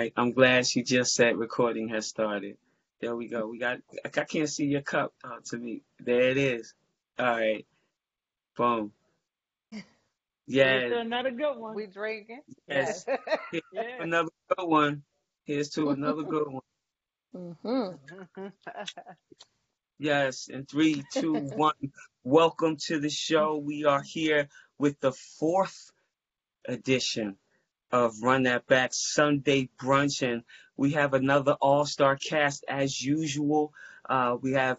right. I'm glad she just said recording has started. There we go. We got. I can't see your cup uh, to me. There it is. All right. Boom. Here's Yeah. another good one. We drinking? Yes. Here's to Yeah. another good one. Here's to another good one. Mm-hmm. Yes. In three, two, one. Welcome to the show. We are here with the fourth edition of Run That Back Sunday Brunch, and we have another all-star cast as usual. Uh, we have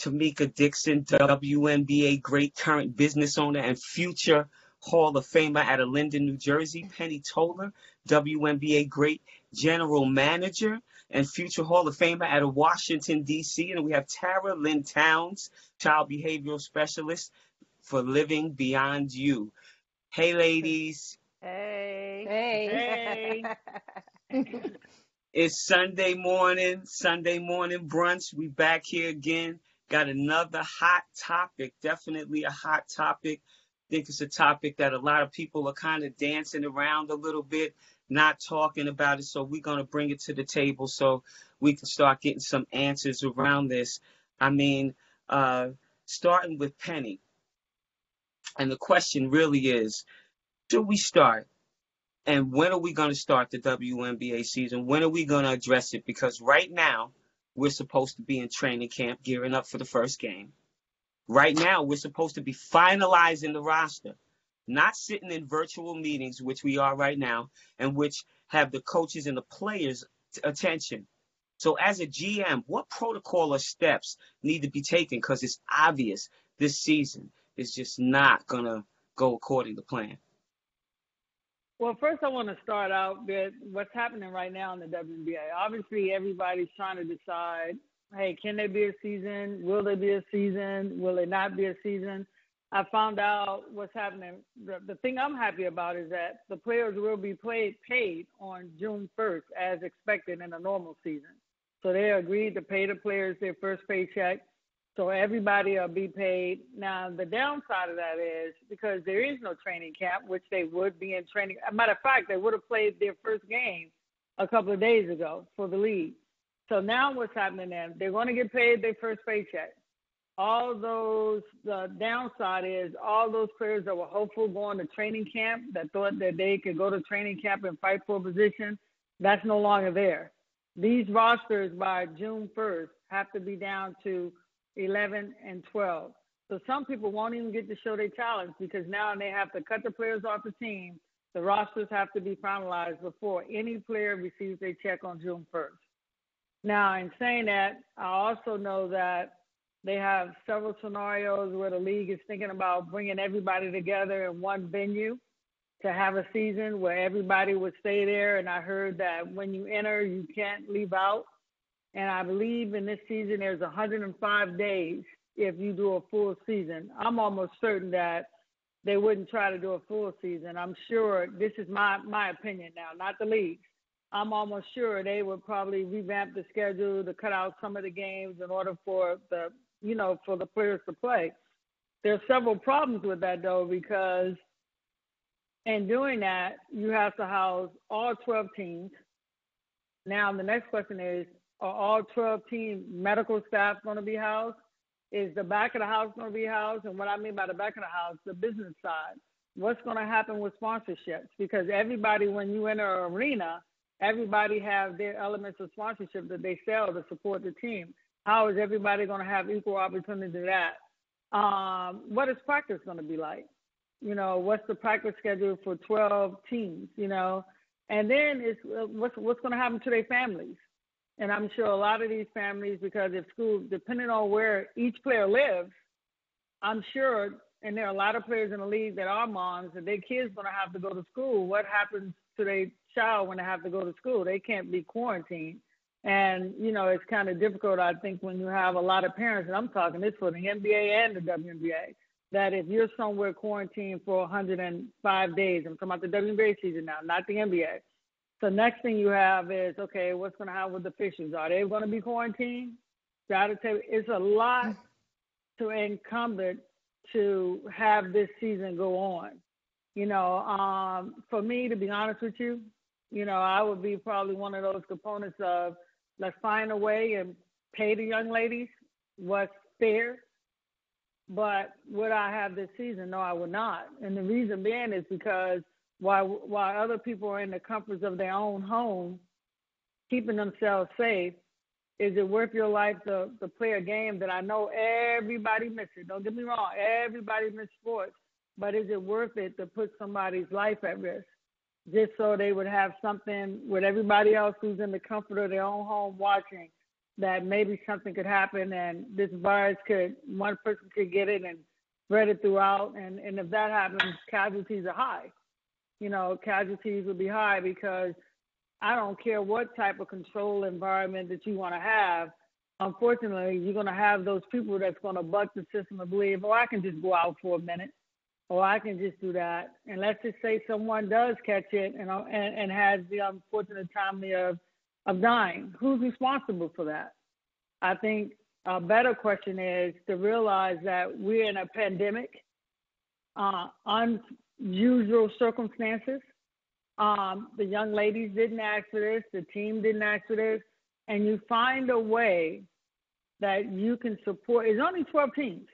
Tameka Dixon, WNBA great current business owner and future Hall of Famer out of Linden, New Jersey. Penny Toler, WNBA great general manager and future Hall of Famer out of Washington, D.C. And we have Tara Lynn Townes, child behavioral specialist for Living Beyond You. Hey, ladies. Hey. Hey. It's Sunday morning, Sunday morning brunch. We back here again. Got another hot topic, definitely a hot topic. think it's a topic that a lot of people are kind of dancing around a little bit, not talking about it. So we're going to bring it to the table so we can start getting some answers around this. I mean, uh, starting with Penny. And the question really is, should we start? And when are we going to start the WNBA season? When are we going to address it? Because right now, we're supposed to be in training camp gearing up for the first game. Right now, we're supposed to be finalizing the roster, not sitting in virtual meetings, which we are right now, and which have the coaches and the players' attention. So, as a GM, what protocol or steps need to be taken? Because it's obvious this season is just not going to go according to plan. Well, first I want to start out with what's happening right now in the WNBA. Obviously, everybody's trying to decide, hey, can there be a season? Will there be a season? Will it not be a season? I found out what's happening. The, the thing I'm happy about is that the players will be paid paid on June 1st as expected in a normal season. So they agreed to pay the players their first paycheck. So everybody will be paid. Now the downside of that is because there is no training camp, which they would be in training. Matter of fact, they would have played their first game a couple of days ago for the league. So now what's happening then? They're going to get paid their first paycheck. All those, the downside is all those players that were hopeful going to training camp that thought that they could go to training camp and fight for a position, that's no longer there. These rosters by June 1st have to be down to 11 and 12. So some people won't even get to show their talents because now they have to cut the players off the team. The rosters have to be finalized before any player receives a check on June 1st. Now, in saying that, I also know that they have several scenarios where the league is thinking about bringing everybody together in one venue to have a season where everybody would stay there. And I heard that when you enter, you can't leave out. And I believe in this season, there's 105 days if you do a full season. I'm almost certain that they wouldn't try to do a full season. I'm sure this is my, my opinion now, not the league. I'm almost sure they would probably revamp the schedule to cut out some of the games in order for the, you know, for the players to play. There's several problems with that though, because in doing that, you have to house all 12 teams. Now, the next question is, are all 12 team medical staff going to be housed? Is the back of the house going to be housed? And what I mean by the back of the house, the business side. What's going to happen with sponsorships? Because everybody, when you enter an arena, everybody have their elements of sponsorship that they sell to support the team. How is everybody going to have equal opportunity to that? Um, what is practice going to be like? You know, what's the practice schedule for 12 teams? You know, and then it's uh, what's what's going to happen to their families? And I'm sure a lot of these families, because if school, depending on where each player lives, I'm sure, and there are a lot of players in the league that are moms, and their kids going to have to go to school. What happens to their child when they have to go to school? They can't be quarantined. And, you know, it's kind of difficult, I think, when you have a lot of parents, and I'm talking this for the NBA and the WNBA, that if you're somewhere quarantined for 105 days, I'm talking about the WNBA season now, not the NBA. So next thing you have is, okay, what's going to happen with the officials? Are they going to be quarantined? Got to tell it's a lot to incumbent to have this season go on. You know, um, for me, to be honest with you, you know, I would be probably one of those components of let's find a way and pay the young ladies what's fair. But would I have this season? No, I would not. And the reason being is because while while other people are in the comforts of their own home, keeping themselves safe, is it worth your life to, to play a game that I know everybody misses? Don't get me wrong, everybody misses sports, but is it worth it to put somebody's life at risk just so they would have something with everybody else who's in the comfort of their own home watching that maybe something could happen and this virus could one person could get it and spread it throughout and and if that happens casualties are high you know casualties would be high because I don't care what type of control environment that you want to have. Unfortunately, you're going to have those people that's going to buck the system and believe, oh, I can just go out for a minute, or I can just do that. And let's just say someone does catch it and and, and has the unfortunate time of of dying. Who's responsible for that? I think a better question is to realize that we're in a pandemic, uh, unusual circumstances um, the young ladies didn't ask for this, the team didn't ask for this, and you find a way that you can support. It's only 12 teams.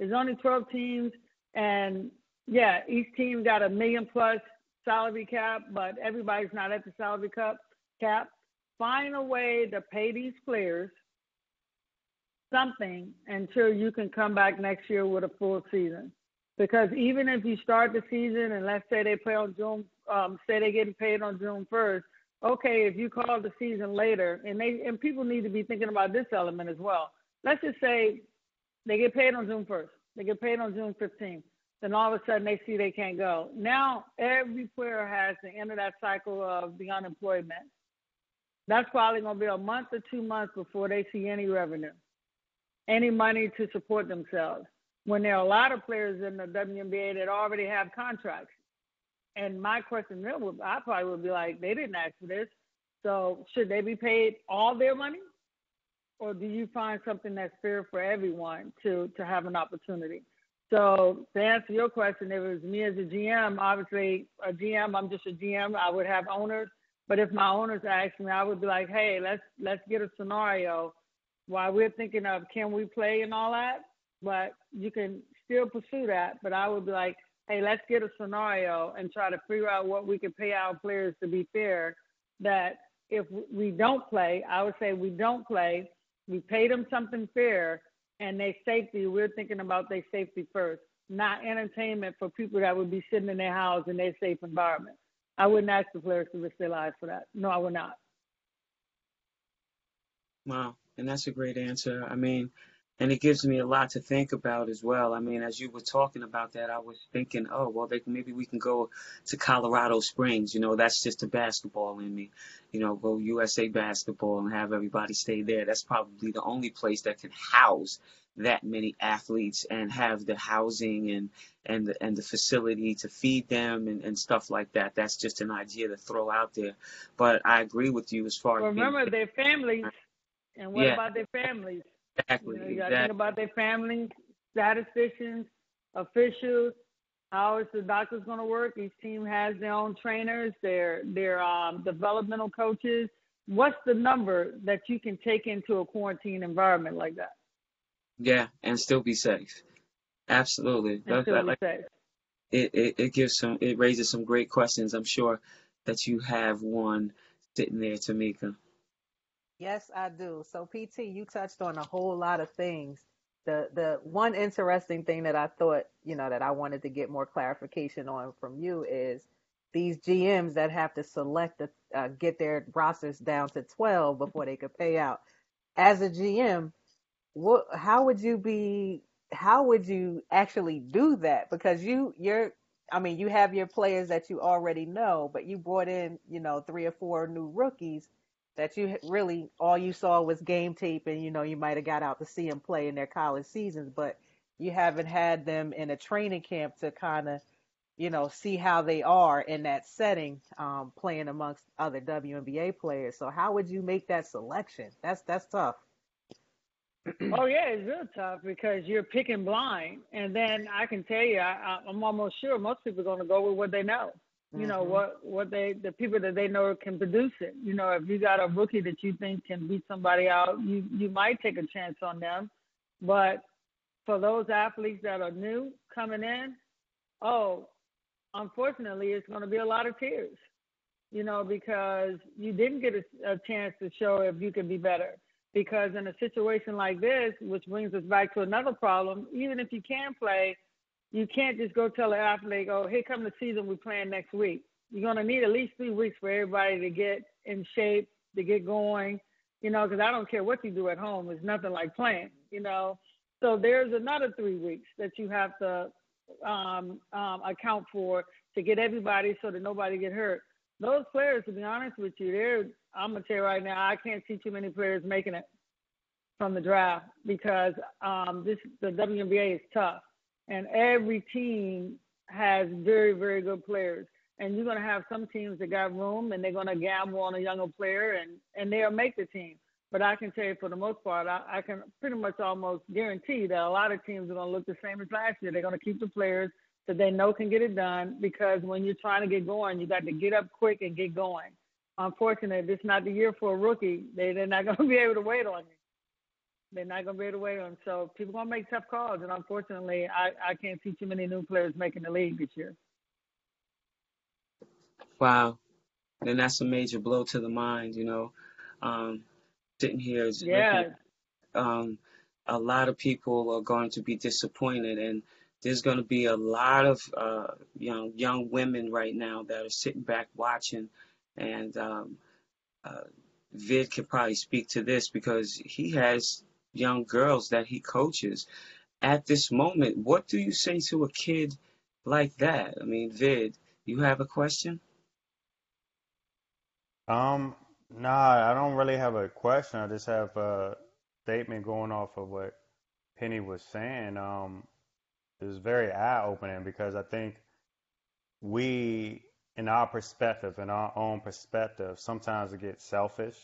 It's only 12 teams, and yeah, each team got a million plus salary cap, but everybody's not at the salary cap. Cap. Find a way to pay these players something until you can come back next year with a full season. Because even if you start the season and let's say they play on June um, say they're getting paid on June 1st, okay, if you call the season later, and they and people need to be thinking about this element as well. Let's just say they get paid on June 1st, they get paid on June 15th. Then all of a sudden they see they can't go. Now every player has to enter that cycle of the unemployment. That's probably going to be a month or two months before they see any revenue, any money to support themselves. When there are a lot of players in the WNBA that already have contracts and my question then would, I probably would be like, they didn't ask for this. So should they be paid all their money? Or do you find something that's fair for everyone to, to have an opportunity? So to answer your question, if it was me as a GM, obviously a GM, I'm just a GM. I would have owners. But if my owners asked me, I would be like, hey, let's let's get a scenario while we're thinking of can we play and all that. But you can still pursue that. But I would be like, hey, let's get a scenario and try to figure out what we can pay our players to be fair. That if we don't play, I would say we don't play, we pay them something fair, and their safety, we're thinking about their safety first, not entertainment for people that would be sitting in their house in their safe environment. I wouldn't ask the players to risk their lives for that. No, I would not. Wow, and that's a great answer. I mean, and it gives me a lot to think about as well. I mean, as you were talking about that, I was thinking, oh, well, they, maybe we can go to Colorado Springs. You know, that's just a basketball in me. You know, go USA basketball and have everybody stay there. That's probably the only place that can house that many athletes and have the housing and and the, and the facility to feed them and, and stuff like that. That's just an idea to throw out there. But I agree with you as far well, as remember being, their families. And what yeah. about their families? Exactly. You, know, you got to think about their family, statisticians, officials. How is the doctors going to work? Each team has their own trainers, their their um, developmental coaches. What's the number that you can take into a quarantine environment like that? Yeah, and still be safe. Absolutely. And still be like, safe. It, it it gives some it raises some great questions. I'm sure that you have one sitting there, Tameka. Yes, I do. So PT, you touched on a whole lot of things. The the one interesting thing that I thought, you know, that I wanted to get more clarification on from you is these GMs that have to select the uh, get their rosters down to 12 before they could pay out. As a GM, what how would you be how would you actually do that because you you're I mean, you have your players that you already know, but you brought in, you know, three or four new rookies that you really all you saw was game tape and you know you might have got out to see them play in their college seasons but you haven't had them in a training camp to kind of you know see how they are in that setting um, playing amongst other WNBA players. So how would you make that selection? That's that's tough. Oh yeah it's real tough because you're picking blind and then I can tell you I, I'm almost sure most people are going to go with what they know You mm-hmm. know what what they the people that they know can produce it. You know, if you got a rookie that you think can beat somebody out, you you might take a chance on them. But for those athletes that are new coming in, oh, unfortunately, it's going to be a lot of tears. You know, because you didn't get a, a chance to show if you can be better. Because in a situation like this, which brings us back to another problem, even if you can play, you can't just go tell an athlete, "Oh, here come the season. We're playing next week." You're gonna need at least three weeks for everybody to get in shape, to get going. You know, because I don't care what you do at home, it's nothing like playing. You know, so there's another three weeks that you have to um, um, account for to get everybody so that nobody get hurt. Those players, to be honest with you, they're I'm gonna tell you right now, I can't see too many players making it from the draft because um, this the WNBA is tough, and every team has very very good players. And you're gonna have some teams that got room, and they're gonna gamble on a younger player, and and they'll make the team. But I can tell you for the most part, I, I can pretty much almost guarantee that a lot of teams are going to look the same as last year. They're going to keep the players that they know can get it done because when you're trying to get going, you got to get up quick and get going. Unfortunately, this is not the year for a rookie. They, they're not going to be able to wait on you. They're not going to be able to wait on. Them. So people are going to make tough calls, and unfortunately, I, I can't see too many new players making the league this year. Wow, and that's a major blow to the mind. You know, um, sitting here is yeah. um, a lot of people are going to be disappointed, and there's going to be a lot of uh, young young women right now that are sitting back watching, and um, uh, Vid can probably speak to this because he has young girls that he coaches. At this moment, what do you say to a kid like that? I mean, Vid, you have a question? Um, Nah, I don't really have a question. I just have a statement going off of what Penny was saying. Um, it was very eye-opening because I think we, in our perspective, in our own perspective, sometimes we get selfish,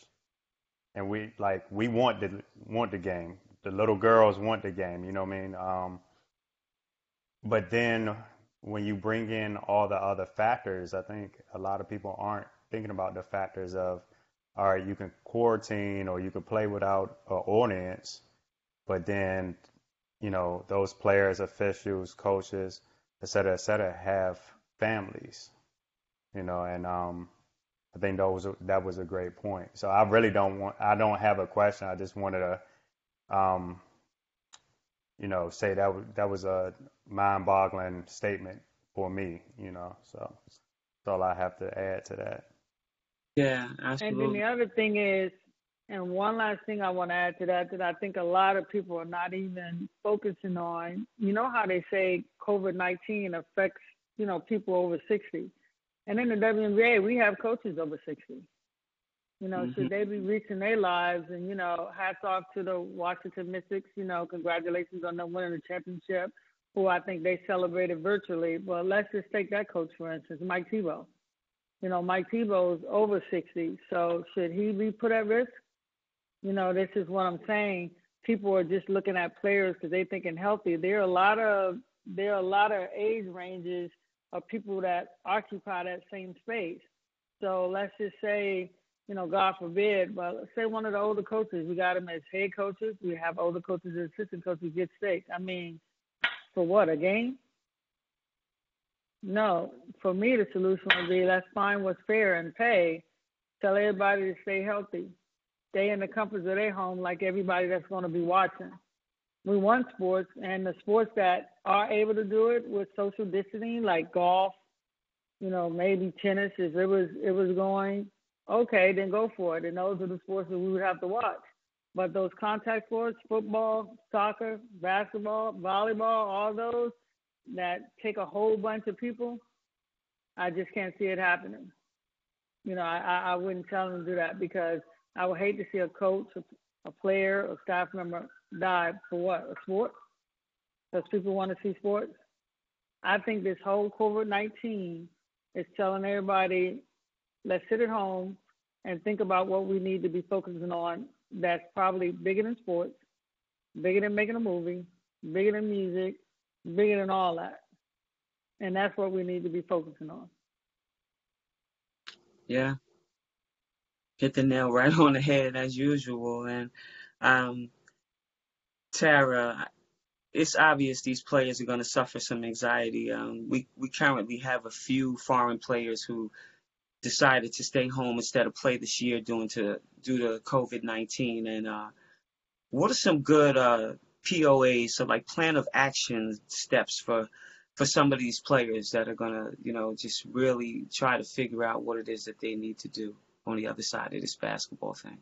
and we like we want the want the game. The little girls want the game. You know what I mean? Um, but then when you bring in all the other factors, I think a lot of people aren't thinking about the factors of all right, you can quarantine or you can play without an audience, but then, you know, those players, officials, coaches, et cetera, et cetera, have families, you know, and um, I think that was a, that was a great point. So I really don't want, I don't have a question. I just wanted to, um, you know, say that that was a mind-boggling statement for me, you know. So that's all I have to add to that. Yeah, absolutely. And then the other thing is, and one last thing I want to add to that that I think a lot of people are not even focusing on. You know how they say COVID nineteen affects you know people over sixty, and in the WNBA we have coaches over sixty. You know, mm-hmm. should they be reaching their lives? And you know, hats off to the Washington Mystics. You know, congratulations on them winning the championship, who I think they celebrated virtually. But let's just take that coach for instance, Mike Thibault. You know, Mike Thibault is over 60, so should he be put at risk? You know, this is what I'm saying. People are just looking at players because they thinking healthy. There are a lot of there are a lot of age ranges of people that occupy that same space. So let's just say, you know, God forbid, but let's say one of the older coaches, we got them as head coaches. We have older coaches as assistant coaches get sick. I mean, for what, a game? No, for me, the solution would be let's find what's fair and pay. Tell everybody to stay healthy, stay in the comforts of their home, like everybody that's going to be watching. We want sports, and the sports that are able to do it with social distancing, like golf, you know, maybe tennis, if it was it was going, okay, then go for it. And those are the sports that we would have to watch. But those contact sports, football, soccer, basketball, volleyball, all those, that take a whole bunch of people, I just can't see it happening. You know, I, I wouldn't tell them to do that because I would hate to see a coach, a player, a staff member died for what? A sport? Because people want to see sports. I think this whole COVID 19 is telling everybody, let's sit at home and think about what we need to be focusing on that's probably bigger than sports, bigger than making a movie, bigger than music, bigger than all that. And that's what we need to be focusing on. Yeah. Hit the nail right on the head as usual. And um, Tara, it's obvious these players are going to suffer some anxiety. Um, we we currently have a few foreign players who decided to stay home instead of play this year due to due to COVID nineteen. And uh, what are some good uh, POAs, so like plan of action steps for for some of these players that are gonna, you know, just really try to figure out what it is that they need to do on the other side of this basketball thing?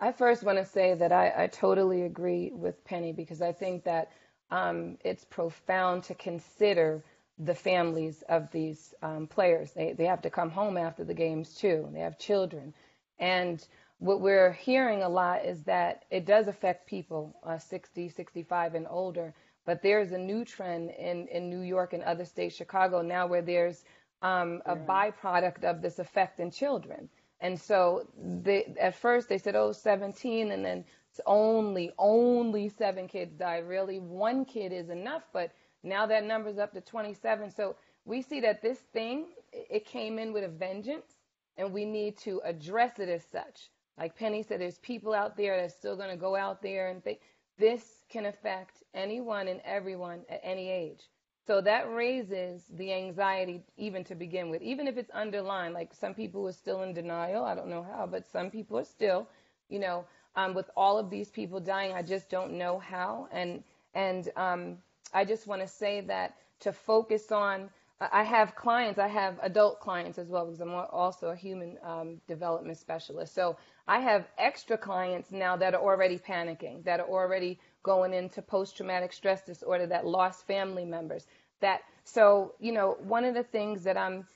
I first want to say that I, I totally agree with Penny because I think that um, it's profound to consider the families of these um, players. They, they have to come home after the games too. They have children. And what we're hearing a lot is that it does affect people uh, 60, 65 and older. But there's a new trend in, in New York and other states, Chicago now, where there's um, a byproduct of this effect in children. And so they, at first they said, oh, 17, and then only, only seven kids die. Really, one kid is enough, but now that number's up to 27. So we see that this thing, it came in with a vengeance, and we need to address it as such. Like Penny said, there's people out there that's still going to go out there and think this can affect anyone and everyone at any age. So that raises the anxiety even to begin with, even if it's underlined. Like some people are still in denial. I don't know how, but some people are still, you know, um, with all of these people dying, I just don't know how. And and um, I just want to say that to focus on. I have clients. I have adult clients as well because I'm also a human um, development specialist. So I have extra clients now that are already panicking, that are already going into post traumatic stress disorder, that lost family members, that so you know one of the things that i'm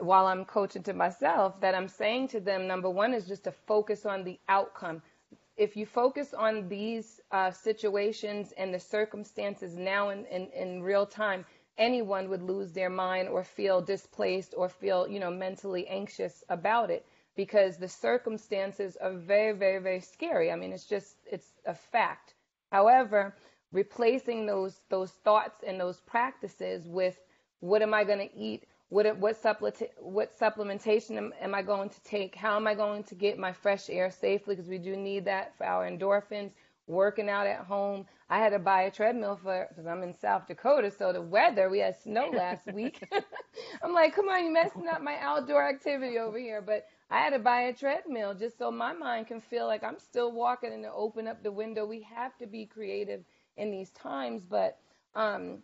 while i'm coaching to myself that i'm saying to them number one is just to focus on the outcome. If you focus on these uh, situations and the circumstances now in, in, in real time anyone would lose their mind or feel displaced or feel you know mentally anxious about it because the circumstances are very very very scary. I mean it's just it's a fact however replacing those those thoughts and those practices with what am I going to eat? What what supplement what supplementation am, am, I going to take? How am I going to get my fresh air safely? Because we do need that for our endorphins. Working out at home. I had to buy a treadmill for because I'm in South Dakota, so the weather we had snow last week. I'm like, come on, you messing up my outdoor activity over here. But I had to buy a treadmill just so my mind can feel like I'm still walking and to open up the window. We have to be creative in these times, but um,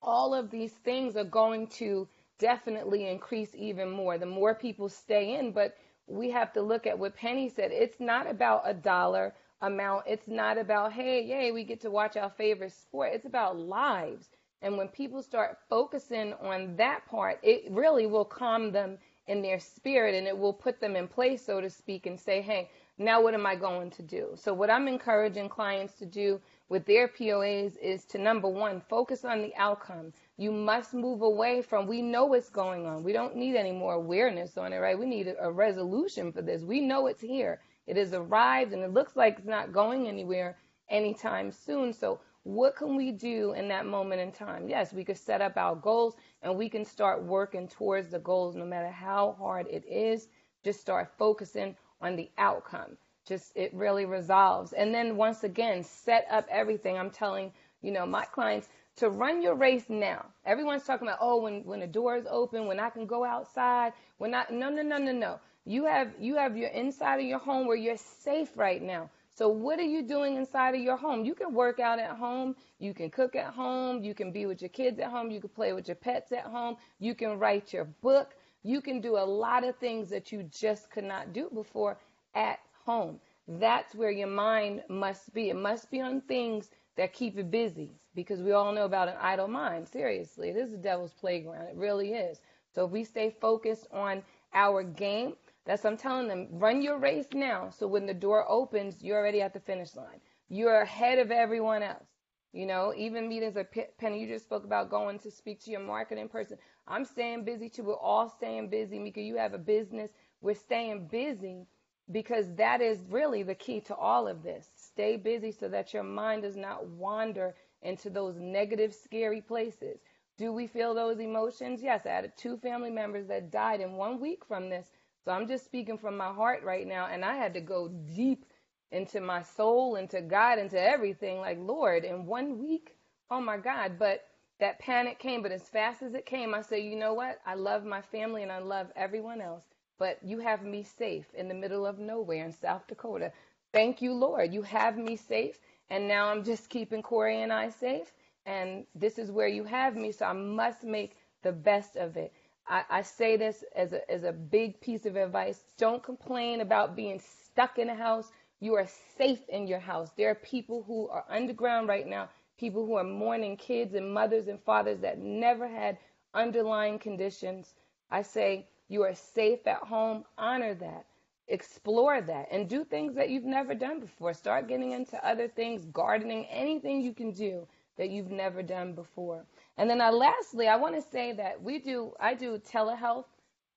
all of these things are going to definitely increase even more. The more people stay in, but we have to look at what Penny said. It's not about a dollar amount. It's not about, hey, yay, we get to watch our favorite sport. It's about lives. And when people start focusing on that part, it really will calm them in their spirit and it will put them in place, so to speak, and say, hey, now what am I going to do? So, what I'm encouraging clients to do with their POAs is to number one, focus on the outcome. You must move away from, we know what's going on. We don't need any more awareness on it, right? We need a, resolution for this. We know it's here. It has arrived and it looks like it's not going anywhere anytime soon. So, what can we do in that moment in time? Yes, we could set up our goals and we can start working towards the goals no matter how hard it is. Just start focusing on the outcome. Just it really resolves. And then once again set up everything. I'm telling you know my clients to run your race now. Everyone's talking about oh when when the door is open when i can go outside when i no no no no no. You have you have your inside of your home where you're safe right now so what are you doing inside of your home you can work out at home you can cook at home you can be with your kids at home you can play with your pets at home you can write your book you can do a lot of things that you just could not do before at home. That's where your mind must be. It must be on things that keep it busy because we all know about an idle mind. Seriously, it is the devil's playground. It really is. So if we stay focused on our game, that's I'm telling them, run your race now. So when the door opens, you're already at the finish line. You're ahead of everyone else. You know, even meetings like Penny, you just spoke about going to speak to your marketing person. I'm staying busy too. We're all staying busy. Mika, you have a business. We're staying busy because that is really the key to all of this. Stay busy so that your mind does not wander into those negative, scary places. Do we feel those emotions? Yes, I had two family members that died in one week from this. So I'm just speaking from my heart right now. And I had to go deep into my soul, into God, into everything. Like, Lord, in one week, oh my God. But that panic came, but as fast as it came, I said, you know what? I love my family and I love everyone else. But you have me safe in the middle of nowhere in South Dakota. Thank you, Lord. You have me safe. And now I'm just keeping Corey and I safe. And this is where you have me. So I must make the best of it. I, I say this as a, as a big piece of advice. Don't complain about being stuck in a house. You are safe in your house. There are people who are underground right now, people who are mourning kids and mothers and fathers that never had underlying conditions. I say you are safe at home. Honor that. Explore that and do things that you've never done before. Start getting into other things, gardening, anything you can do that you've never done before. And then I, uh, lastly, I want to say that we do, I do telehealth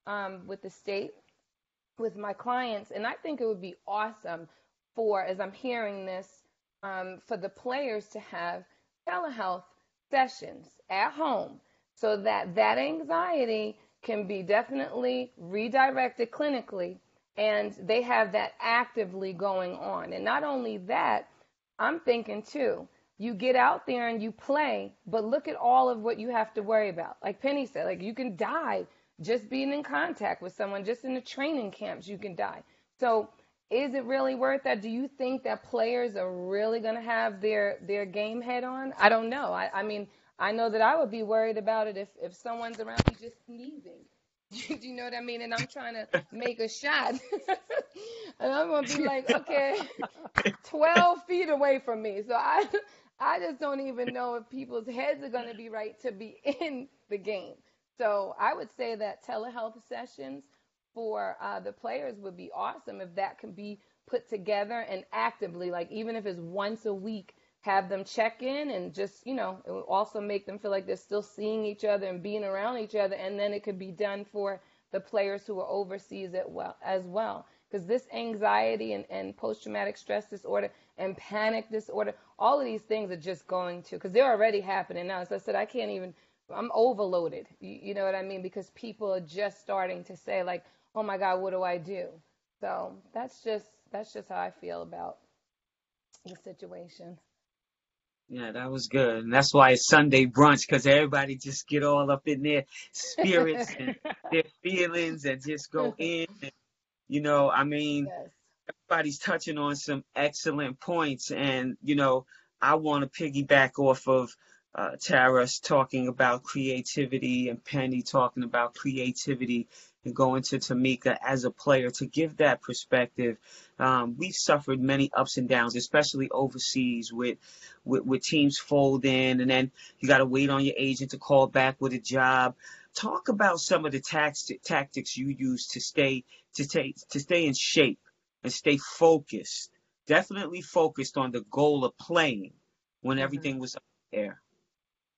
um, with the state with my clients, and I think it would be awesome for, as I'm hearing this, um, for the players to have telehealth sessions at home so that that anxiety can be definitely redirected clinically and they have that actively going on. And not only that, I'm thinking too, you get out there and you play, but look at all of what you have to worry about. Like Penny said, like you can die just being in contact with someone, just in the training camps, you can die. So is it really worth that? Do you think that players are really going to have their their game head on? I don't know. I, I mean, I know that I would be worried about it if if someone's around me just sneezing. Do you know what I mean? And I'm trying to make a shot. and I'm gonna be like, okay, 12 feet away from me. So I I just don't even know if people's heads are going to be right to be in the game. So I would say that telehealth sessions for uh, the players would be awesome if that can be put together and actively, like even if it's once a week, have them check in and just, you know, it would also make them feel like they're still seeing each other and being around each other. And then it could be done for the players who are overseas as well. As well because this anxiety and, and post traumatic stress disorder and panic disorder, all of these things are just going to, because they're already happening now. As I said, I can't even, I'm overloaded. You, you know what I mean? Because people are just starting to say, like, oh my God, what do I do? So that's just, that's just how I feel about the situation. Yeah, that was good. And that's why it's Sunday brunch, because everybody just get all up in their spirits and their feelings and just go in and you know, I mean, yes. Everybody's touching on some excellent points, and you know, I want to piggyback off of uh, Tara's talking about creativity and Penny talking about creativity and going to Tameka as a player to give that perspective. Um, we've suffered many ups and downs, especially overseas with, with, with teams folding and then you got to wait on your agent to call back with a job talk about some of the tax, tactics you use to stay to stay to stay in shape and stay focused. Definitely focused on the goal of playing when mm-hmm. everything was up there.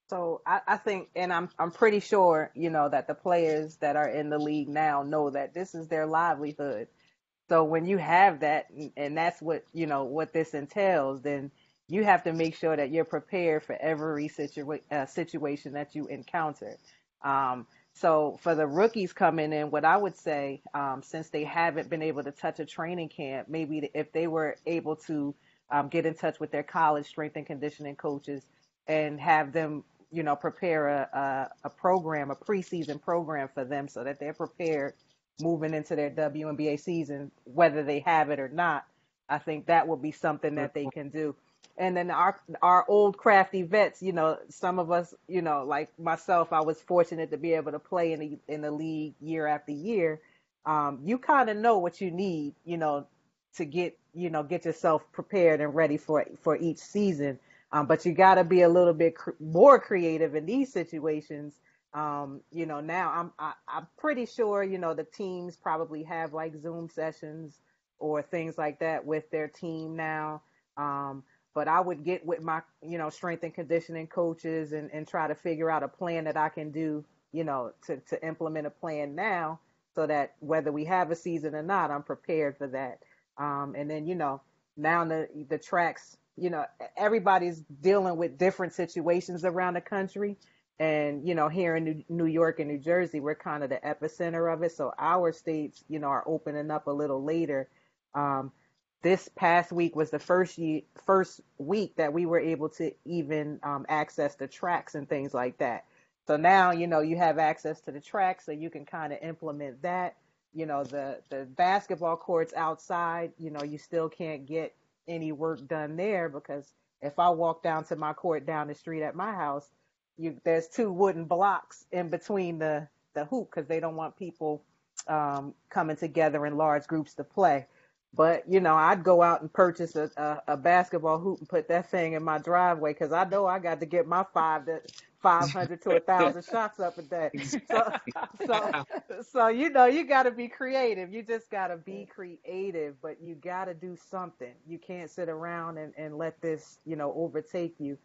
So I, I, think, and I'm I'm pretty sure, you know, that the players that are in the league now know that this is their livelihood. So when you have that, and that's what you know what this entails, then you have to make sure that you're prepared for every situa- uh, situation that you encounter. Um, so for the rookies coming in, what I would say, um, since they haven't been able to touch a training camp, maybe if they were able to um, get in touch with their college strength and conditioning coaches and have them, you know, prepare a, a, a program, a preseason program for them so that they're prepared moving into their WNBA season, whether they have it or not. I think that would be something that they can do and then our our old crafty vets, you know, some of us, you know, like myself, I was fortunate to be able to play in the in the league year after year. Um, you kind of know what you need, you know, to get you know get yourself prepared and ready for for each season. Um, but you got to be a little bit cr- more creative in these situations. Um, you know, now I'm I, am i am pretty sure you know the teams probably have like Zoom sessions or things like that with their team now. Um, but I would get with my, you know, strength and conditioning coaches and, and try to figure out a plan that I can do, you know, to, to implement a plan now so that whether we have a season or not, I'm prepared for that. Um, and then, you know, now the, the tracks, you know, everybody's dealing with different situations around the country. And, you know, here in New, New York and New Jersey, we're kind of the epicenter of it. So our states, you know, are opening up a little later. Um, this past week was the first ye- first week that we were able to even um, access the tracks and things like that. So now, you know, you have access to the tracks, so you can kind of implement that. You know, the the basketball courts outside, you know, you still can't get any work done there because if I walk down to my court down the street at my house, you there's two wooden blocks in between the the hoop because they don't want people um, coming together in large groups to play. But you know, I'd go out and purchase a, a, a basketball hoop and put that thing in my driveway because I know I got to get my five to five hundred to a thousand shots up a day. So, so, so you know, you got to be creative. You just got to be creative, but you got to do something. You can't sit around and, and let this, you know, overtake you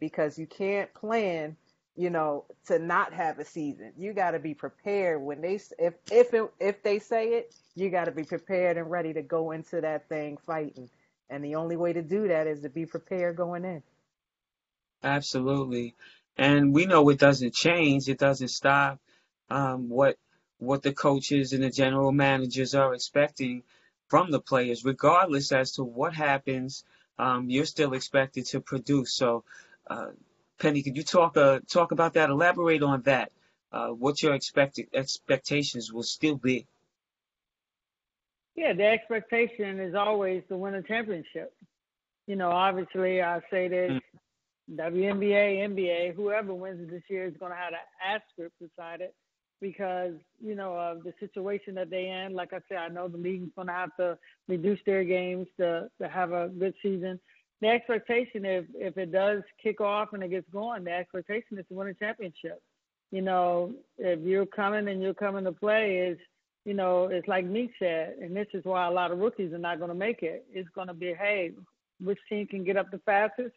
because you can't plan you know, to not have a season. You got to be prepared when they if if it, if they say it, you got to be prepared and ready to go into that thing fighting. And the only way to do that is to be prepared going in. Absolutely, and we know it doesn't change. It doesn't stop. Um, what what the coaches and the general managers are expecting from the players, regardless as to what happens, um, you're still expected to produce. So. Uh, Penny, could you talk uh, talk about that? Elaborate on that. Uh, what your expected expectations will still be? Yeah, the expectation is always to win a championship. You know, obviously, I say that mm. WNBA, NBA, whoever wins it this year is going to have an asterisk beside it because you know of the situation that they in. Like I said, I know the league's going to have to reduce their games to to have a good season the expectation if if it does kick off and it gets going, the expectation is to win a championship. You know, if you're coming and you're coming to play is you know, it's like Meek said, and this is why a lot of rookies are not going to make it. It's going to be, hey, which team can get up the fastest,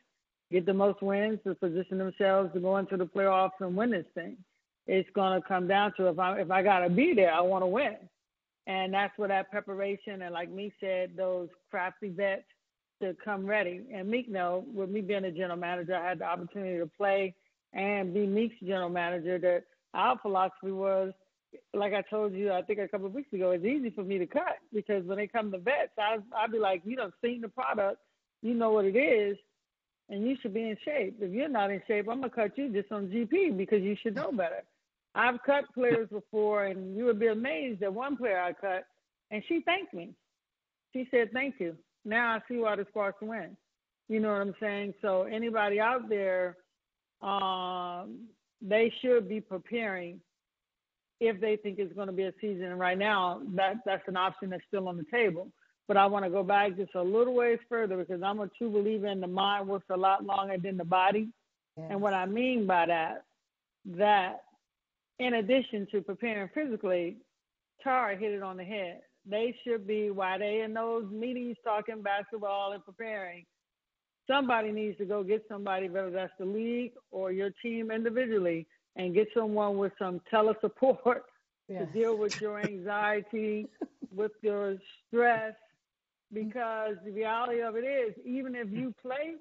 get the most wins to position themselves to go into the playoffs and win this thing. It's going to come down to if I if I got to be there, I want to win, and that's where that preparation and like Meek said, those crafty vets to come ready. And Meek know, with me being a general manager, I had the opportunity to play and be Meek's general manager. That our philosophy was, like I told you, I think a couple of weeks ago, it's easy for me to cut because when they come to vets, I I'd be like, you know, seen the product, you know what it is, and you should be in shape. If you're not in shape, I'm gonna cut you just on GP because you should know better. I've cut players before, and you would be amazed at one player I cut, and she thanked me. She said, "Thank you." Now I see why the Sparks win. You know what I'm saying? So anybody out there, um, they should be preparing if they think it's going to be a season. And right now, that that's an option that's still on the table. But I want to go back just a little ways further because I'm a true believer in the mind works a lot longer than the body. Yes. And what I mean by that, that in addition to preparing physically, Tara hit it on the head they should be while they in those meetings talking basketball and preparing. Somebody needs to go get somebody, whether that's the league or your team individually, and get someone with some tele support yes. to deal with your anxiety, with your stress. Because the reality of it is, even if you play,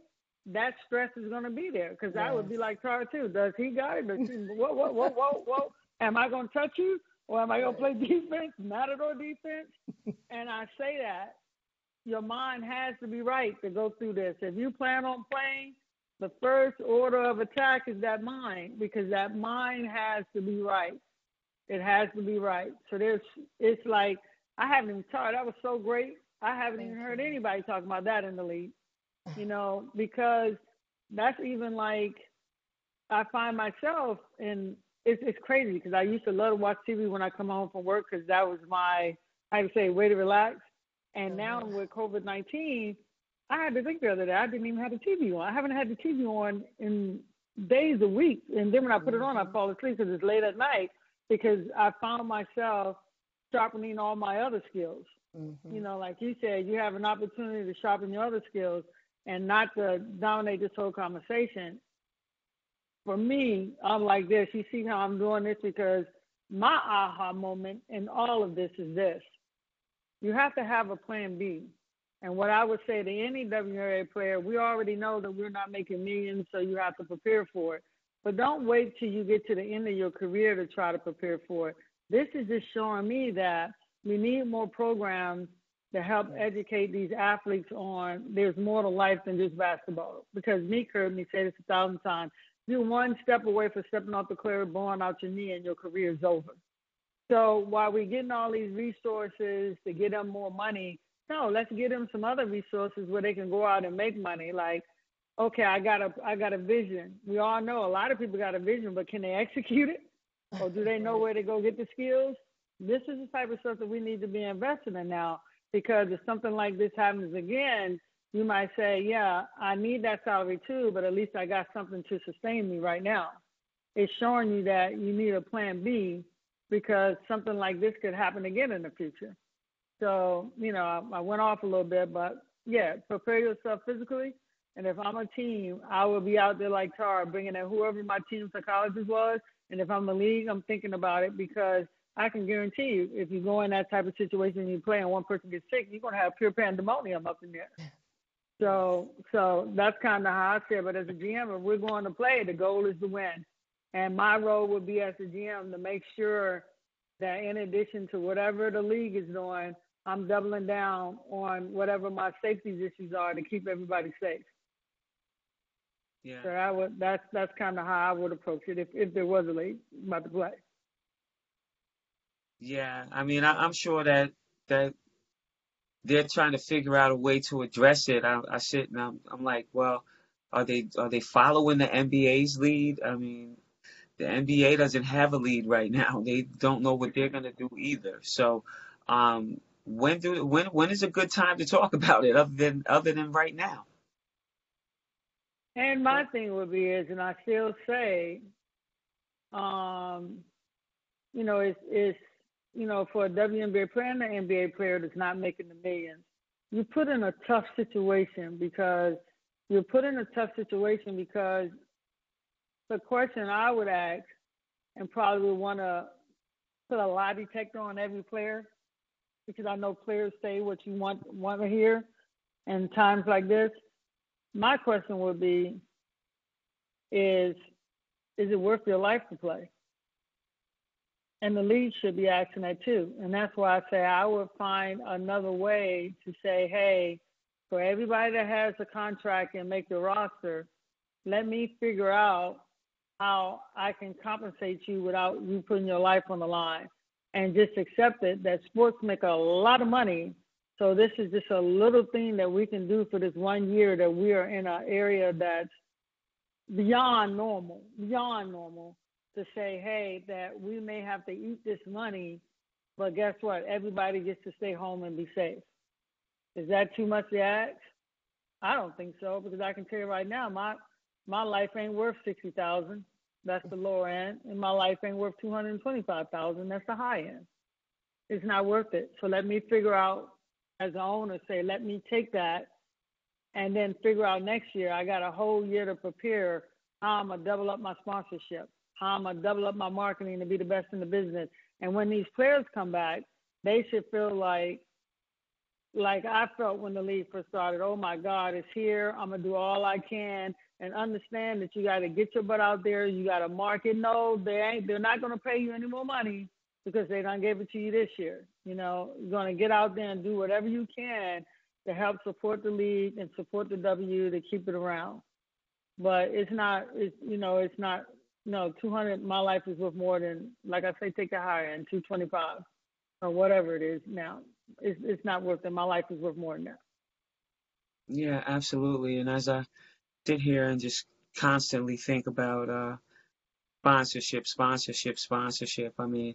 that stress is going to be there. Because yes. I would be like Tara too. Does he got it? Does he, whoa, whoa, whoa, whoa, whoa. Am I going to touch you? Or am I going to play defense, matador defense? and I say that your mind has to be right to go through this. If you plan on playing, the first order of attack is that mind because that mind has to be right. It has to be right. So there's, it's like I haven't even talked. That was so great. I haven't even heard anybody talk about that in the league. You know, because that's even like I find myself in it's it's crazy because I used to love to watch TV when I come home from work because that was my I had to say way to relax. And now mm-hmm. with COVID nineteen, I had to think the other day I didn't even have the TV on. I haven't had the TV on in days a week, and then when I put it on, I mm-hmm. fall asleep because it's late at night because I found myself sharpening all my other skills. Mm-hmm. You know, like you said, you have an opportunity to sharpen your other skills and not to dominate this whole conversation for me, I'm like this. You see how I'm doing this because my aha moment in all of this is this. You have to have a plan B. And what I would say to any WNBA player, we already know that we're not making millions, so you have to prepare for it. but don't wait till you get to the end of your career to try to prepare for it. This is just showing me that we need more programs to help educate these athletes on there's more to life than just basketball. Because me heard me say this a thousand times. You're one step away from stepping off the court, blowing out your knee, and your career is over. So while we're getting all these resources to get them more money, no, let's get them some other resources where they can go out and make money. Like, okay, I got a I got a vision. We all know a lot of people got a vision, but can they execute it? Or do they know where to go get the skills? This is the type of stuff that we need to be investing in now because if something like this happens again, you might say, yeah, I need that salary too, but at least I got something to sustain me right now. It's showing you that you need a plan B because something like this could happen again in the future. So, you know, I, I went off a little bit, but yeah, prepare yourself physically. And if I'm a team, I will be out there like Tar, bringing in whoever my team psychologist was. And if I'm the league, I'm thinking about it because I can guarantee you, if you go in that type of situation and you play and one person gets sick, you're gonna have pure pandemonium up in there. So, so that's kind of how I feel. But as a GM, if we're going to play, the goal is to win. And my role would be as a GM to make sure that in addition to whatever the league is doing, I'm doubling down on whatever my safety issues are to keep everybody safe. Yeah. So I would that's that's kind of how I would approach it if if there was a league about to play. Yeah, I mean, I, I'm sure that that they're trying to figure out a way to address it. I, I sit and I'm, I'm like, well, are they are they following the NBA's lead? I mean, the NBA doesn't have a lead right now. They don't know what they're gonna do either. So, um, when do when when is a good time to talk about it other than other than right now? And my thing would be is, and I still say, um, you know, it's it's you know, for a WNBA player and an NBA player that's not making the millions, you put in a tough situation because you're put in a tough situation because the question I would ask and probably would want to put a lie detector on every player because I know players say what you want want to hear in times like this. My question would be is is it worth your life to play? And the league should be asking that too. And that's why I say I would find another way to say, hey, for everybody that has a contract and make the roster, let me figure out how I can compensate you without you putting your life on the line. And just accept it that sports make a lot of money. So this is just a little thing that we can do for this one year that we are in an area that's beyond normal, beyond normal to say, hey, that we may have to eat this money, but guess what? Everybody gets to stay home and be safe. Is that too much to ask? I don't think so because I can tell you right now, my my life ain't worth sixty thousand. That's the lower end, and my life ain't worth two hundred twenty five thousand. That's the high end. It's not worth it. So let me figure out as an owner, say, let me take that, and then figure out next year. I got a whole year to prepare I'm gonna double up my sponsorship I'm gonna double up my marketing to be the best in the business. And when these players come back, they should feel like like I felt when the league first started. Oh my God, it's here. I'm gonna do all I can and understand that you got to get your butt out there. You got to market. No, they ain't. They're not gonna pay you any more money because they don't give it to you this year. You know, you're gonna get out there and do whatever you can to help support the league and support the W to keep it around. But it's not. It's you know, it's not no, 200, my life is worth more than, like I say, take the higher end, 225 or whatever it is now. It's, it's not worth it. My life is worth more than that. Yeah, absolutely. And as I sit here and just constantly think about uh, sponsorship, sponsorship, sponsorship, I mean,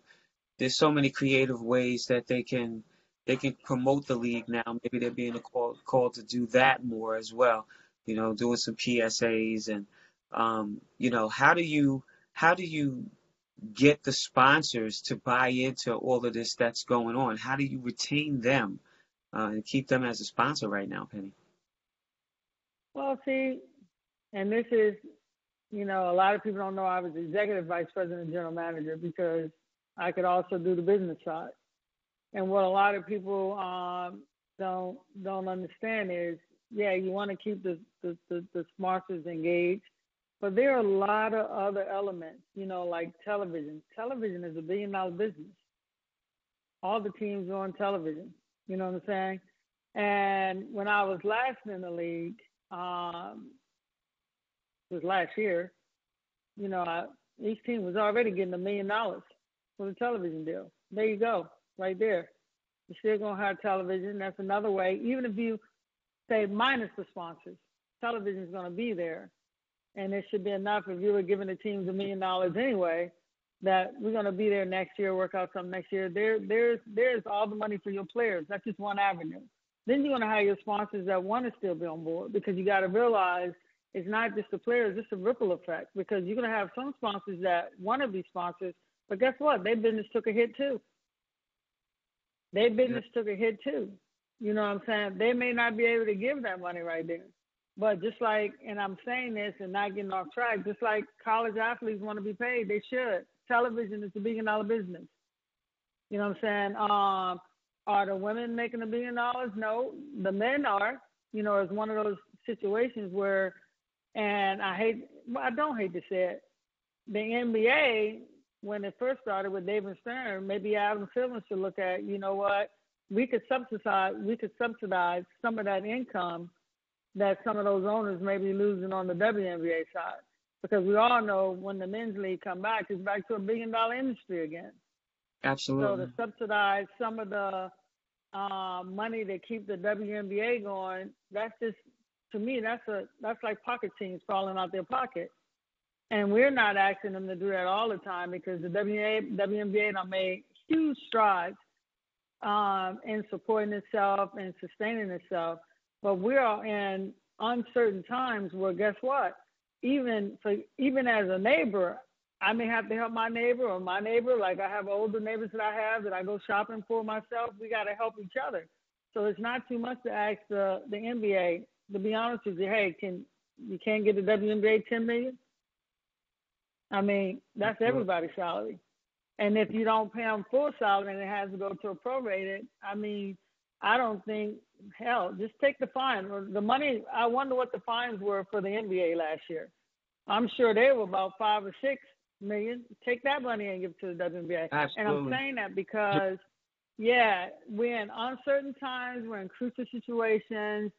there's so many creative ways that they can they can promote the league now. Maybe they're being called called to do that more as well. You know, doing some PSAs and um, you know, how do you how do you get the sponsors to buy into all of this that's going on? How do you retain them uh, and keep them as a sponsor right now, Penny? Well, see, and this is, you know, a lot of people don't know I was executive vice president and general manager because I could also do the business side. And what a lot of people um, don't don't understand is, yeah, you want to keep the, the, the, the sponsors engaged But there are a lot of other elements, you know, like television. Television is a billion dollar business. All the teams are on television. You know what I'm saying? And when I was last in the league, um, was last year, you know, I, each team was already getting a million dollars for the television deal. There you go, right there. You're still gonna have television. That's another way. Even if you say minus the sponsors, television is gonna be there, and it should be enough if you were giving the teams a million dollars anyway. That we're gonna be there next year, work out something next year. There, there's, there's all the money for your players. That's just one avenue. Then you're gonna have your sponsors that want to still be on board because you got to realize it's not just the players, it's a ripple effect because you're gonna have some sponsors that want to be sponsors, but guess what? Their business took a hit too. Their business yeah. took a hit too. You know what I'm saying? They may not be able to give that money right there. But just like, and I'm saying this and not getting off track, just like college athletes want to be paid, they should. Television is a billion dollar business. You know what I'm saying? Um, are the women making a billion dollars? No, the men are. You know, it's one of those situations where, and I hate, well, I don't hate to say it, the NBA when it first started with David Stern, maybe Adam Silver should look at, you know what, we could subsidize we could subsidize some of that income that some of those owners may be losing on the WNBA side. Because we all know when the men's league come back, it's back to a billion dollar industry again. Absolutely. So to subsidize some of the uh, money to keep the WNBA going, that's just to me that's a that's like pocket teams falling out their pocket. And we're not asking them to do that all the time because the WNBA, WNBA have made huge strides um, in supporting itself and sustaining itself. But we are in uncertain times where guess what? Even for even as a neighbor, I may have to help my neighbor or my neighbor. Like I have older neighbors that I have that I go shopping for myself. We got to help each other. So it's not too much to ask the the NBA. To be honest with you, hey, can you can't get the WNBA ten million? I mean, that's everybody's salary. And if you don't pay them full salary and it has to go to a prorated, I mean, I don't think hell, just take the fine or the money. I wonder what the fines were for the NBA last year. I'm sure they were about five or six million. Take that money and give it to the WNBA. Absolutely. And I'm saying that because, yeah, we're in uncertain times, we're in crucial situations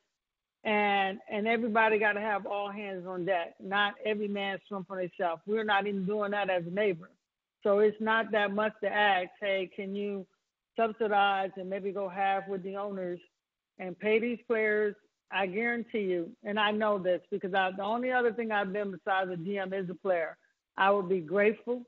and and everybody got to have all hands on deck. Not every man swim for himself. We're not even doing that as a neighbor, so it's not that much to ask. Hey, can you subsidize and maybe go half with the owners and pay these players? I guarantee you, and I know this because I, the only other thing I've been besides a GM is a player. I would be grateful,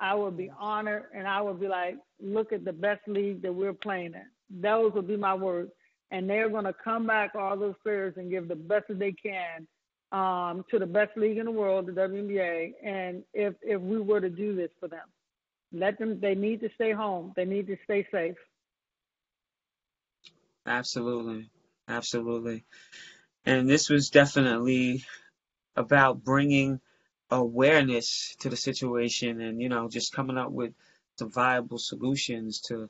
I would be honored, and I would be like, look at the best league that we're playing in. Those would be my words and they're going to come back all those players and give the best that they can um, to the best league in the world, the WNBA. And if if we were to do this for them, let them. They need to stay home. They need to stay safe. Absolutely, absolutely. And this was definitely about bringing awareness to the situation, and you know, just coming up with some viable solutions to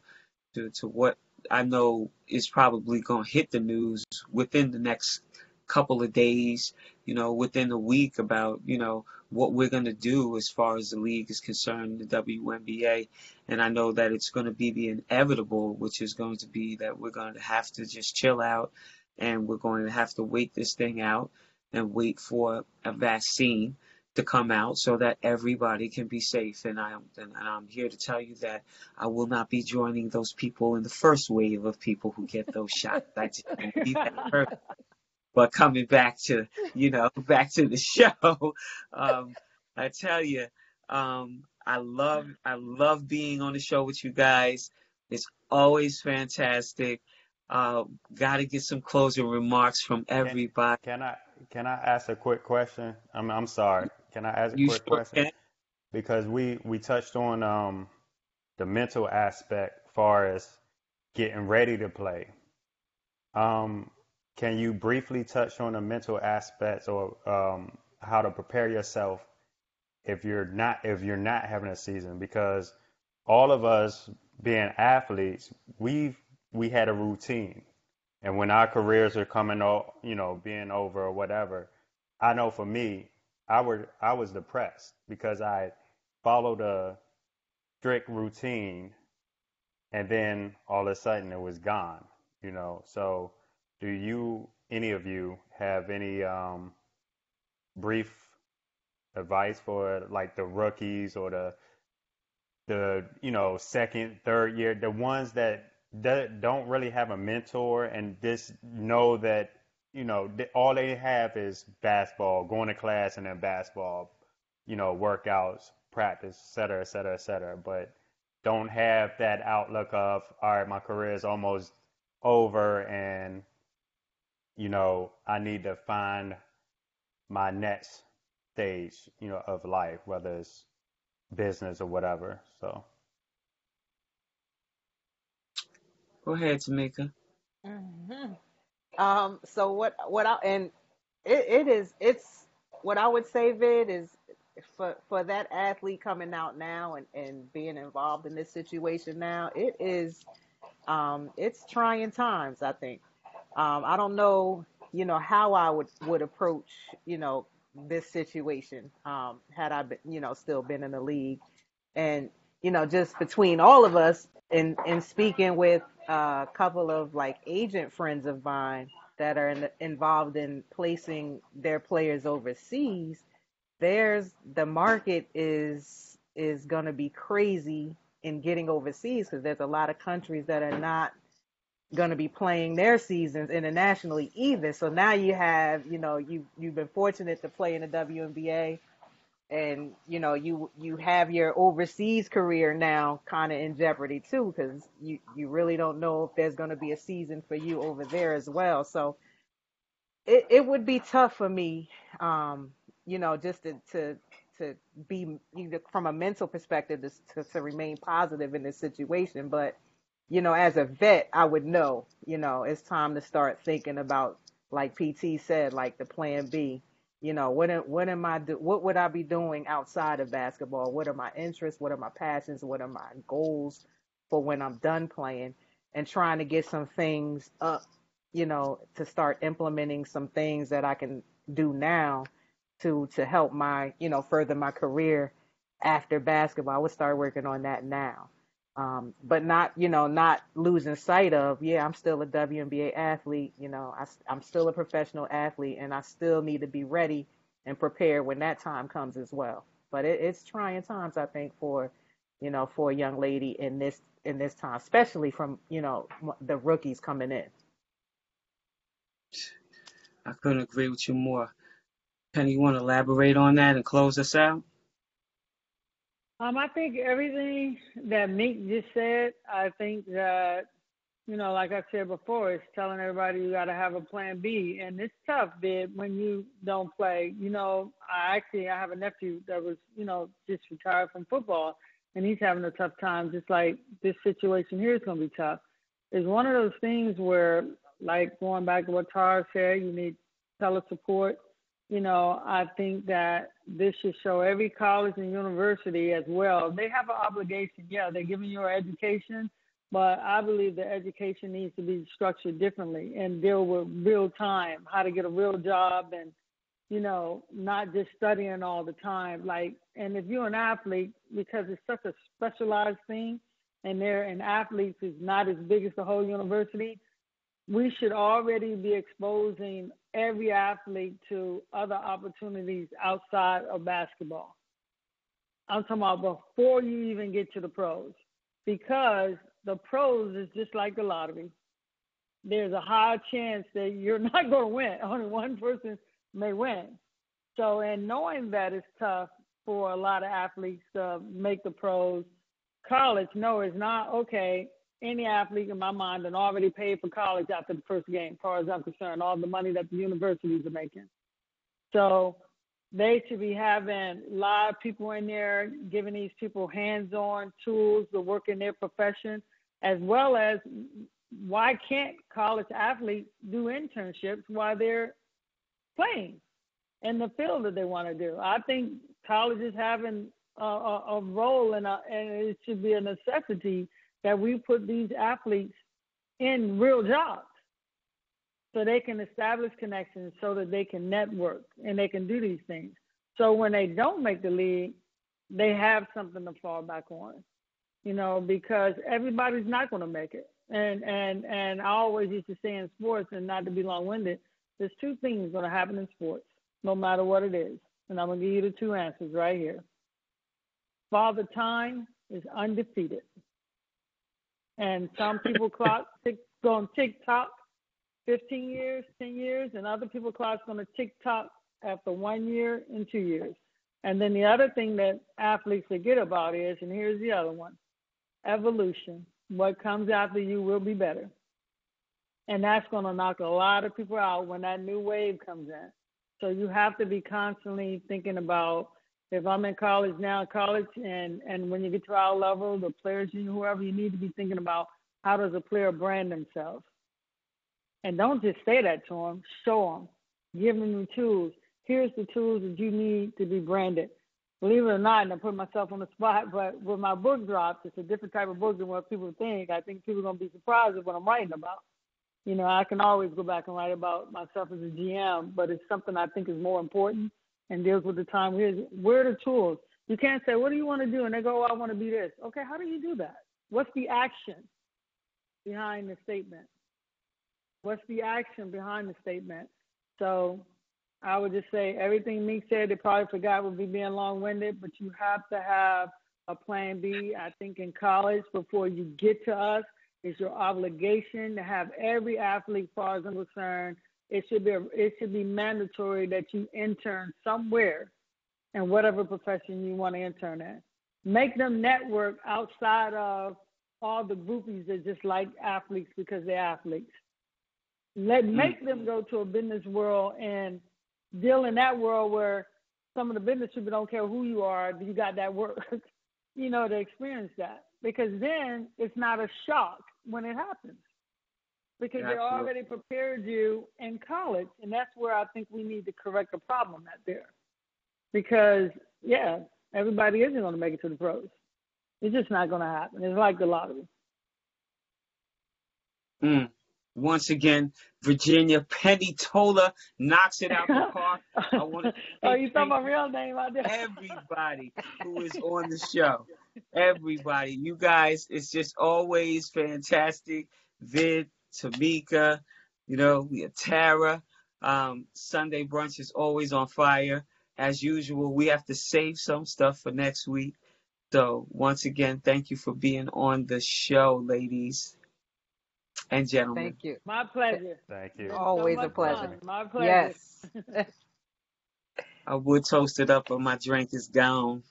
to to what I know is probably going to hit the news within the next couple of days, you know, within a week about, you know, what we're going to do as far as the league is concerned, the WNBA. And I know that it's going to be the inevitable, which is going to be that we're going to have to just chill out and we're going to have to wait this thing out and wait for a vaccine to come out so that everybody can be safe. And I and I'm here to tell you that I will not be joining those people in the first wave of people who get those shots. I just won't be that But coming back to you know back to the show, um, I tell you, um, I love I love being on the show with you guys. It's always fantastic. Uh, Got to get some closing remarks from everybody. Can, can I can I ask a quick question? I'm I'm sorry. Can I ask a you quick sure question? Can. Because we we touched on um the mental aspect far as getting ready to play. Um, can you briefly touch on the mental aspects or um, how to prepare yourself if you're not if you're not having a season? Because all of us being athletes, we've we had a routine, and when our careers are coming, you know, being over or whatever, I know for me, I were I was depressed because I followed a strict routine and then all of a sudden it was gone, you know. So do you any of you have any um brief advice for like the rookies or the the you know second third year the ones that that don't really have a mentor and just know that you know all they have is basketball going to class and then basketball you know workouts practice et cetera et cetera et cetera. But don't have that outlook of all right my career is almost over and you know i need to find my next stage you know of life whether it's business or whatever so Go ahead, Tameka. Mm-hmm. Um, so what what I and it, it is it's what I would say, Vid, is for for that athlete coming out now and, and being involved in this situation now, it is um it's trying times, I think. Um, I don't know, you know, how I would would approach, you know, this situation, um, had I been, you know, still been in the league. And, you know, just between all of us and and speaking with a couple of like agent friends of mine that are in, involved in placing their players overseas, there's the market is is going to be crazy in getting overseas because there's a lot of countries that are not going to be playing their seasons internationally either. So now you have, you know, you you've been fortunate to play in the WNBA and you know you you have your overseas career now kind of in jeopardy too because you you really don't know if there's going to be a season for you over there as well so it, it would be tough for me um you know just to to to be from a mental perspective to, to to remain positive in this situation but you know as a vet i would know you know it's time to start thinking about like pt said like the plan b. You know what what am i do what would i be doing outside of basketball? What are my interests? What are my passions? What are my goals for when i'm done playing? And trying to get some things up you know to start implementing some things that i can do now to to help my you know further my career after basketball. I would start working on that now um, but not you know not losing sight of yeah i'm still a WNBA athlete you know I, i'm still a professional athlete and i still need to be ready and prepared when that time comes as well but it, it's trying times i think for you know for a young lady in this in this time especially from you know the rookies coming in I couldn't agree with you more. Penny, you want to elaborate on that and close us out? Um, I think everything that Meek just said, I think that, you know, like I said before, it's telling everybody you got to have a plan B. And it's tough, bid, when you don't play. You know, I actually, I have a nephew that was, you know, just retired from football, and he's having a tough time, just like this situation here is going to be tough. It's one of those things where, like going back to what Tara said, you need tele support you know, I think that this should show every college and university as well. They have an obligation. Yeah, they're giving you an education, but I believe the education needs to be structured differently and deal with real time, how to get a real job and, you know, not just studying all the time. Like, and if you're an athlete, because it's such a specialized thing and they're an athlete is not as big as the whole university, we should already be exposing every athlete to other opportunities outside of basketball. I'm talking about before you even get to the pros, because the pros is just like the lottery. There's a high chance that you're not going to win. Only one person may win. So, and knowing that it's tough for a lot of athletes to make the pros, college, no, it's not okay any athlete in my mind and already paid for college after the first game, as far as I'm concerned, all the money that the universities are making. So they should be having live people in there, giving these people hands-on tools to work in their profession, as well as why can't college athletes do internships while they're playing in the field that they want to do? I think college is having a, a, a role and it should be a necessity that we put these athletes in real jobs so they can establish connections so that they can network and they can do these things. So when they don't make the league, they have something to fall back on, you know, because everybody's not going to make it. And and and I always used to say in sports, and not to be long-winded, there's two things going to happen in sports, no matter what it is. And I'm going to give you the two answers right here. Father Time is undefeated. And some people clock go on TikTok 15 years, 10 years, and other people clock on a TikTok after one year and two years. And then the other thing that athletes forget about is, and here's the other one evolution. What comes after you will be better. And that's going to knock a lot of people out when that new wave comes in. So you have to be constantly thinking about if I'm in college now, college, and and when you get to our level, the players, you whoever, you need to be thinking about how does a player brand themselves, and don't just say that to them. Show them, give them the tools. Here's the tools that you need to be branded. Believe it or not, and I put myself on the spot, but when my book drops, it's a different type of book than what people think. I think people are gonna be surprised at what I'm writing about. You know, I can always go back and write about myself as a GM, but it's something I think is more important and deals with the time. Here's where are the tools? You can't say, What do you want to do? And they go, oh, I want to be this. Okay, how do you do that? What's the action behind the statement? What's the action behind the statement? So I would just say everything Meek said, they probably forgot would be being long winded, but you have to have a plan B. I think in college, before you get to us, it's your obligation to have every athlete, far as I'm concerned, it should be it should be mandatory that you intern somewhere in whatever profession you want to intern in. Make them network outside of all the groupies that just like athletes because they're athletes. Let hmm. make them go to a business world and deal in that world where some of the business people don't care who you are, you got that work, you know, to experience that. Because then it's not a shock when it happens because they already prepared you in college, and that's where I think we need to correct the problem out there. Because yeah, everybody isn't going to make it to the pros. It's just not going to happen. It's like the lottery. Mm. Once again, Virginia Penny Toler knocks it out the park. I want to oh, you talking my real name out there? Everybody who is on the show, everybody, you guys, it's just always fantastic. Vid, Tameka, you know, we have Tara. Um, Sunday brunch is always on fire. As usual, we have to save some stuff for next week. So once again, thank you for being on the show, ladies and gentlemen. Thank you. My pleasure. Thank you. Always so a pleasure. Fun. My pleasure. Yes. I would toast it up, but my drink is gone.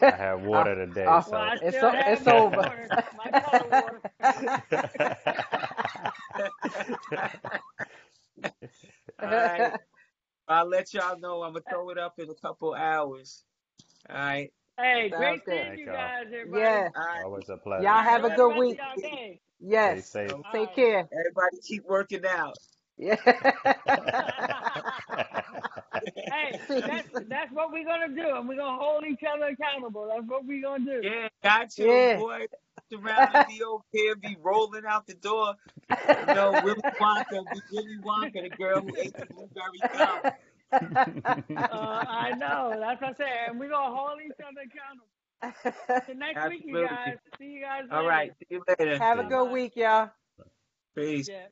I have water today. Awesome. So. Well, it's, o- it's over. Water. My water. All right. I'll let y'all know. I'm gonna throw it up in a couple hours. All right. Hey, Sounds great good. seeing you y'all. guys, everybody. Yeah. All right. Always a pleasure. Y'all have a good week. Yes. Stay safe. Take care. Everybody keep working out. Yeah. hey, that's that's what we're gonna do, and we're gonna hold each other accountable. That's what we're gonna do. Yeah, got you, Yeah. boy. Around and be over here, be rolling out the door. You know, Willy Wonka, be Willy Wonka, the girl who ate the blueberry gum. Uh, I know. That's what I said. And we're gonna hold each other accountable. So next week, you guys. See you guys. All later. right, see you later. Have a good week, y'all. Peace. Yeah.